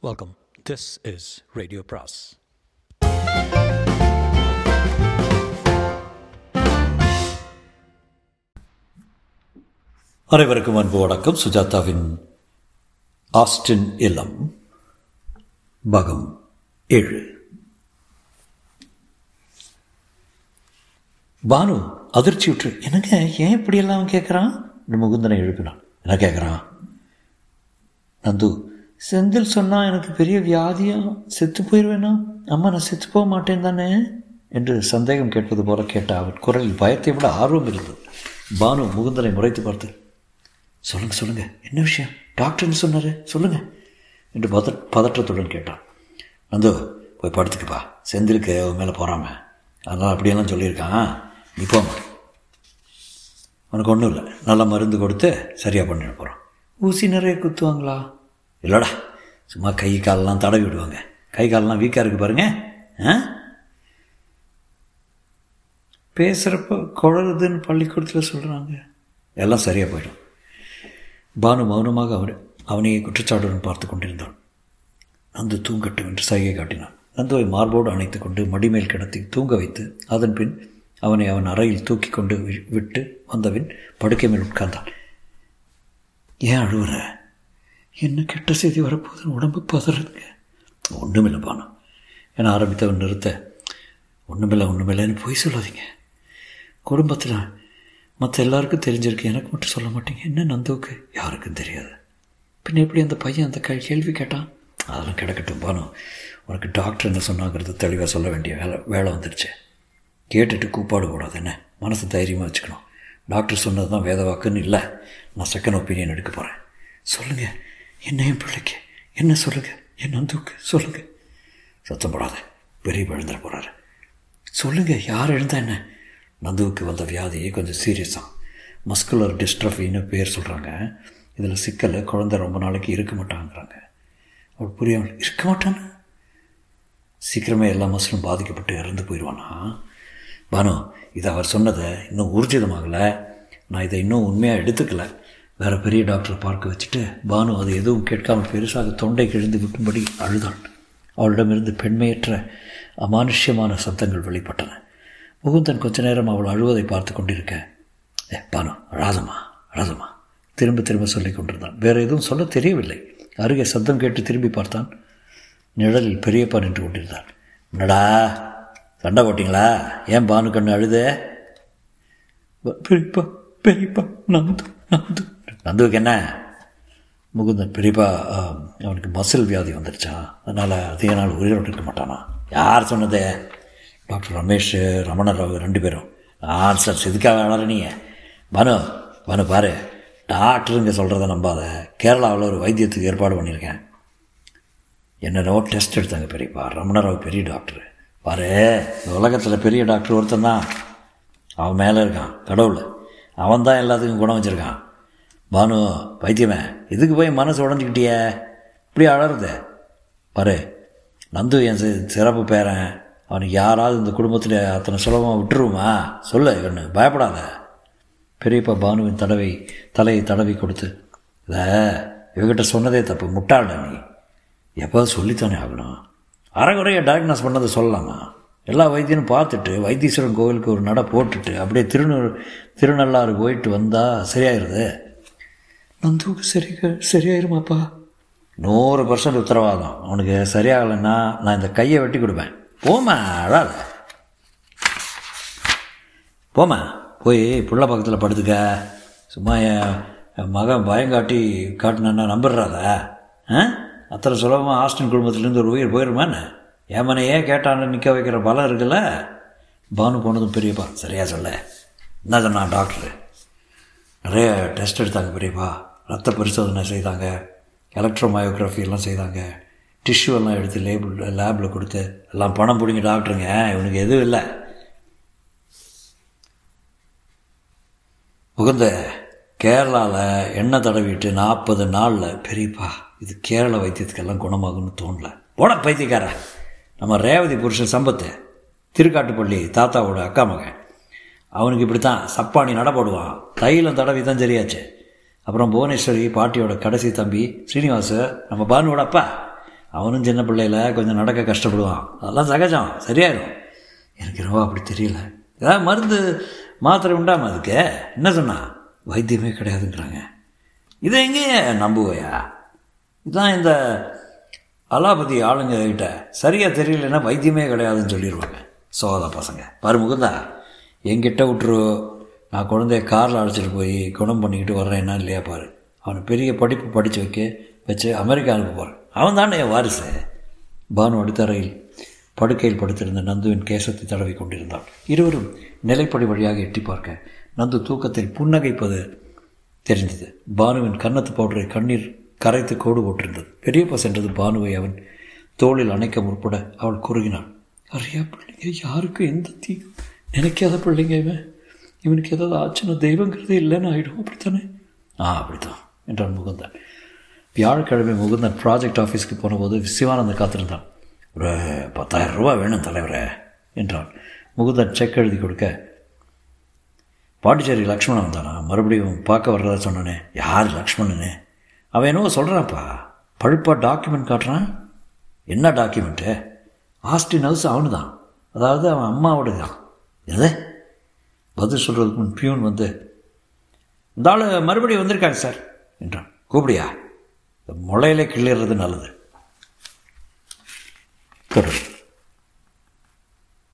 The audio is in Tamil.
வெல்கம் திஸ் இஸ் ரேடியோ பிராஸ் அனைவருக்கும் அன்பு வணக்கம். சுஜாதாவின் ஆஸ்டின் இல்லம் பகம் ஏழு. பானு அதிர்ச்சி விட்டு என்னங்க ஏன் இப்படியெல்லாம் கேட்குறான் முகுந்தனை எழுப்பினான் என்ன கேட்குறான் நந்து செந்தில் சொன்னால் எனக்கு பெரிய வியாதியா? செத்து போயிடுவேனா அம்மா நான் செத்து போக மாட்டேன் தானே? என்று சந்தேகம் கேட்பது போல கேட்ட அவன் குரலில் பயத்தை விட ஆர்வம் இருந்தது. பானு முகுந்தனை முறைத்து பார்த்து சொல்லுங்க சொல்லுங்க. என்ன விஷயம்? டாக்டர்னு சொன்னாரு? சொல்லுங்க. என்று பத பதற்றத்துடன் கேட்டான். நந்து போய் படுத்துக்குப்பா. செந்திலுக்கு அவன் மேலே போகிறாம அதனால் அப்படியெல்லாம் சொல்லியிருக்கான். நீ போமா உனக்கு ஒன்றும் இல்லை. நல்லா மருந்து கொடுத்து சரியாக பண்ணிட போகிறோம் ஊசி நிறைய குத்துவாங்களா? இல்லைடா சும்மா கை காலெல்லாம் தடவி விடுவாங்க. கை காலெல்லாம் வீக்காக இருக்குது பாருங்க. ஆ? பேசுகிறப்ப குழறுதுன்னு பள்ளிக்கூடத்தில் சொல்கிறாங்க எல்லாம் சரியாக போயிடும். பானு மௌனமாக அவன் அவனையே குற்றச்சாட்டுடன் பார்த்து கொண்டிருந்தான் நந்து தூங்கட்டும் என்று சைகை காட்டினான். நந்துவை மார்போடு அணைத்து கொண்டு மடிமேல் கிடத்தி தூங்க வைத்து அதன் பின் அவனை அவன் அறையில் தூக்கி கொண்டு விட்டு வந்தவின் படுக்கை மேல் உட்கார்ந்தான். ஏன் அழுவுற? என்ன கெட்ட செய்தி வரப்போகுதுன்னு உடம்பு பதறதுங்க. ஒன்றுமில்லை பானம் என ஆரம்பித்தவன் நிறுத்த. ஒன்றுமில்லை ஒன்றுமில்லைன்னு பொய் சொல்லாதீங்க. குடும்பத்தில் மற்ற எல்லாருக்கும் தெரிஞ்சிருக்கு. எனக்கு மட்டும் சொல்ல மாட்டீங்க. என்ன நந்துவுக்கு? யாருக்கும் தெரியாது. பின்ன எப்படி அந்த பையன் அந்த கேள்வி கேட்டான்? அதெல்லாம் கிடக்கட்டும் பானம் உனக்கு டாக்டர் என்ன சொன்னாங்கிறது தெளிவாக சொல்ல வேண்டிய வேலை வேலை வந்துடுச்சு கேட்டுட்டு கூப்பாடு கூடாது என்ன? மனசு தைரியமாக வச்சுக்கணும். டாக்டர் சொன்னது தான் வேத வாக்குன்னு இல்லை. நான் செகண்ட் ஒப்பீனியன் எடுக்க போகிறேன் சொல்லுங்கள் என்ன என் பிள்ளைக்கு என்ன சொல்லுங்கள் என் நந்துக்கு சொல்லுங்கள் சத்தம் போடாத பெரிய எழுந்துட போகிறாரு சொல்லுங்கள் யார் எழுந்தா என்ன? நந்துவுக்கு வந்த வியாதியே கொஞ்சம் சீரியஸாக மஸ்குலர் டிஸ்ட்ரஃபின்னு பேர் சொல்கிறாங்க இதில் சிக்கல் குழந்தை ரொம்ப நாளைக்கு இருக்க மாட்டாங்கிறாங்க. அவள் புரியாமல் இருக்க மாட்டான்னு சீக்கிரமே எல்லா மசிலும் பாதிக்கப்பட்டு இறந்து போயிடுவானா? பானு இது அவர் சொன்னதை இன்னும் ஊர்ஜிதமாகலை. நான் இதை இன்னும் உண்மையாக எடுத்துக்கல. வேறு பெரிய டாக்டரை பார்க்க வச்சுட்டு பானு அது எதுவும் கேட்காமல் பெருசாக தொண்டை கிழிந்து விட்டும்படி அழுதாள் அவளிடமிருந்து பெண்மையற்ற அமானுஷ்யமான சத்தங்கள் வெளிப்பட்டன. முகுந்தன் கொஞ்ச நேரம் அவள் அழுவதை பார்த்து கொண்டிருக்க ஏ பானு அழாதம்மா அழாதம்மா திரும்ப திரும்ப சொல்லி கொண்டிருந்தான். வேறு எதுவும் சொல்ல தெரியவில்லை. அருகே சத்தம் கேட்டு திரும்பி பார்த்தான். நிழலில் பெரியப்பா நின்று கொண்டிருந்தான். என்னடா சண்டை போட்டிங்களா? ஏன் பானு கண்ணு அழுதே? பெரியப்பா பெரியப்பா நான் நான் நந்துவுக்கு என்ன முகுந்தன் பெரியப்பா அவனுக்கு மசில் வியாதி வந்துருச்சா. அதனால் அதிக நாள் உயிரோடு இருக்க மாட்டானா. யார் சொன்னதே? டாக்டர் ரமேஷ் ரமணராவ் ரெண்டு பேரும். ஆன் சார் இதுக்காக வளர நீ. பனு பனு பாரு. டாக்டருங்க சொல்கிறத நம்பாத. கேரளாவில் ஒரு வைத்தியத்துக்கு ஏற்பாடு பண்ணியிருக்கேன். என்னென்னவோ டெஸ்ட் எடுத்தாங்க பெரியப்பா. ரமணராவ் பெரிய டாக்டர். பாரு இந்த உலகத்தில் பெரிய டாக்டர் ஒருத்தன் தான். அவன் மேலே இருக்கான் கடவுள். அவன் தான் எல்லாத்துக்கும் குணம் வச்சுருக்கான். பானு வைத்தியமே இதுக்கு போய் மனசு உடஞ்சிக்கிட்டிய? இப்படி அழறது. பாரு நந்து என் சிறப்பு பேரன். அவனுக்கு யாராவது இந்த குடும்பத்தில் அத்தனை சுலபமாக விட்டுருவோமா? சொல்லு இவனு பயப்படாத. பெரியப்பா பானுவின் தடவை தலையை தடவி கொடுத்து இதை இவகிட்ட சொன்னதே தப்பு முட்டாள நீ. எப்போ சொல்லித்தானே ஆகணும்? அரைகுறைய டயக்னோஸ் பண்ணதை சொல்லலாமா? எல்லா வைத்தியனும் பார்த்துட்டு வைத்தீஸ்வரன் கோவிலுக்கு ஒரு நடை போட்டுட்டு அப்படியே திருநூறு திருநள்ளாறு போயிட்டு வந்தால் சரியாயிருது. நந்துவுக்கு சரி சரியாயிருமாப்பா? நூறு பர்சன்ட் உத்தரவாதம். அவனுக்கு சரியாகலைன்னா நான் இந்த கையை வெட்டி கொடுப்பேன். போமா அழாத. போமா போய் புள்ள பக்கத்தில் படுத்துக்க. சும்மா என் மகன் பயம் காட்டி காட்டினா நம்பிடுறாத ஆ? அத்தனை சுலபமாக ஆஸ்டின் குடும்பத்துலேருந்து ஒரு உயிர் போயிடுமான்னு ஏமனை ஏன் கேட்டான்னு நிற்க வைக்கிற பலம் இருக்குல்ல? பானு போனதும் பெரியப்பா. சரியா சொல்ல. என்ன சொன்னான் டாக்டரு? நிறைய டெஸ்ட் எடுத்தாங்க பெரியப்பா. ரத்த பரிசோதனை செய்தாங்க. எலக்ட்ரோமயோகிராஃபி எல்லாம் செய்தாங்க. டிஷ்யூ எல்லாம் எடுத்து லேபிள் லேபில் கொடுத்து எல்லாம் பணம் பிடிங்க டாக்டருங்க இவனுக்கு எதுவும் இல்லை. உகந்த கேரளாவில் எண்ணெய் தடவிட்டு நாற்பது நாளில் பெரியப்பா இது கேரள வைத்தியத்துக்கெல்லாம் குணமாகும்னு தோணல. போட பைத்தியக்கார. நம்ம ரேவதி புருஷன் சம்பத்து திருக்காட்டுப்பள்ளி தாத்தாவோட அக்கா மகன். அவனுக்கு இப்படி தான் சப்பானி நட போடுவான். தைலம் தடவி தான் சரியாச்சு. அப்புறம் புவனேஸ்வரி பாட்டியோட கடைசி தம்பி ஸ்ரீனிவாச நம்ம பானுவோட அப்பா. அவனும் சின்ன பிள்ளையில கொஞ்சம் நடக்க கஷ்டப்படுவான். அதெல்லாம் சகஜம். சரியாயிடும் எனக்கு ரொம்ப அப்படி தெரியல. ஏதாவது மருந்து மாத்திரை உண்டாம அதுக்கு? என்ன சொன்னா? வைத்தியமே கிடையாதுங்கிறாங்க. இதை எங்கேயே நம்புவையா? இதான் இந்த அலாபதி ஆளுங்க கிட்ட சரியாக தெரியலன்னா வைத்தியமே கிடையாதுன்னு சொல்லிடுவாங்க சோதா பசங்க. பருமுகுந்தா எங்கிட்ட விட்டுரு. நான் குழந்தைய காரில் அழைச்சிட்டு போய் குணம் பண்ணிக்கிட்டு வர்றேன்னா இல்லையா பாரு. அவனை பெரிய படிப்பு படித்து வைக்க வச்சு அமெரிக்கா அனுப்ப போகிறேன் அவன் தானே என் வாரிசு. பானு அடுத்தறையில் படுக்கையில் படுத்திருந்த நந்துவின் கேசத்தை தடவி கொண்டிருந்தான். இருவரும் நிலைப்படி வழியாக எட்டி பார்க்க நந்து தூக்கத்தில் புன்னகைப்பது தெரிந்தது. பானுவின் கன்னத்து பவுடரை கண்ணீர் கரைத்து கோடு போட்டிருந்தது. பெரியப்பா சென்றது பானுவை அவன் தோளில் அணைக்க முற்பட அவள் குறுகினாள். அறியா பிள்ளைங்க யாருக்கும் எந்த தீ நினைக்காத பிள்ளைங்க இவன். இவனுக்கு ஏதாவது ஆச்சுன்னா தெய்வங்கிறதே இல்லைன்னு ஆகிடும் அப்படித்தானே? ஆ அப்படித்தான். என்றான் முகுந்தன். வியாழக்கிழமை முகுந்தன் ப்ராஜெக்ட் ஆஃபீஸ்க்கு போனபோது சிவானந்தன் காத்திருந்தான். ஒரு பத்தாயிரம் ரூபா வேணும் தலைவரே என்றான். முகுந்தன் செக் எழுதி கொடுக்க பாண்டிச்சேரி லக்ஷ்மணன் வந்தானா? மறுபடியும் பார்க்க வர்றதா சொன்னானே. யார் லக்ஷ்மணனே? அவன் என்னவோ சொல்கிறான்ப்பா பழுப்பாக டாக்குமெண்ட் காட்டுறான். என்ன டாக்குமெண்ட்டு ஆஸ்டின் ஹவுஸ் அவனு தான் அதாவது அவன் அம்மாவோட தான் என்னது பதில் சொல்கிறதுக்கு முன் பியூன் வந்து இந்த ஆள் மறுபடியும் வந்திருக்காங்க சார் என்றான். கூப்பிடியா? முளையிலே கிள்ளிடுறது நல்லது. தொடரும்.